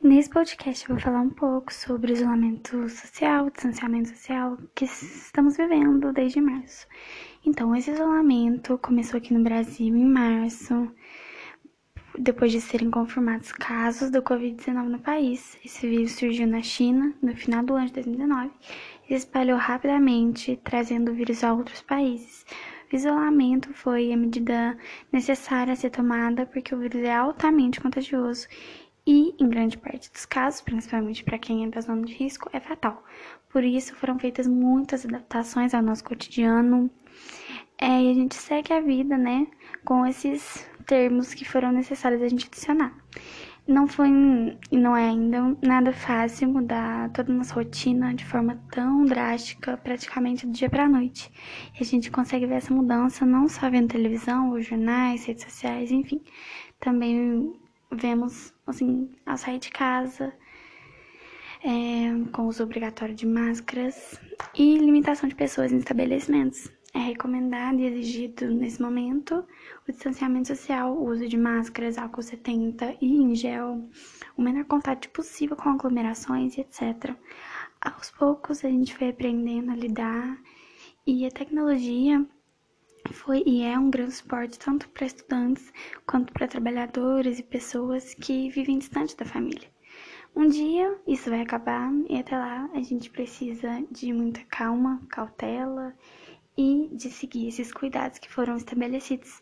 Nesse podcast eu vou falar um pouco sobre isolamento social, distanciamento social que estamos vivendo desde março. Então, esse isolamento começou aqui no Brasil em março, depois de serem confirmados casos do Covid-19 no país. Esse vírus surgiu na China no final do ano de 2019 e se espalhou rapidamente, trazendo o vírus a outros países. O isolamento foi a medida necessária a ser tomada porque o vírus é altamente contagioso e, em grande parte dos casos, principalmente para quem é da zona de risco, é fatal. Por isso, foram feitas muitas adaptações ao nosso cotidiano é, e a gente segue a vida, né, com esses termos que foram necessários a gente adicionar. Não foi e não é ainda nada fácil mudar toda a nossa rotina de forma tão drástica, praticamente do dia para a noite. E a gente consegue ver essa mudança não só vendo televisão, ou jornais, redes sociais, enfim. Também vemos, assim, ao sair de casa, é, com uso obrigatório de máscaras e limitação de pessoas em estabelecimentos. É recomendado e exigido nesse momento o distanciamento social, o uso de máscaras, álcool 70 e em gel, o menor contato possível com aglomerações e etc. Aos poucos a gente foi aprendendo a lidar e a tecnologia foi e é um grande suporte tanto para estudantes quanto para trabalhadores e pessoas que vivem distante da família. Um dia isso vai acabar e até lá a gente precisa de muita calma, cautela e de seguir esses cuidados que foram estabelecidos.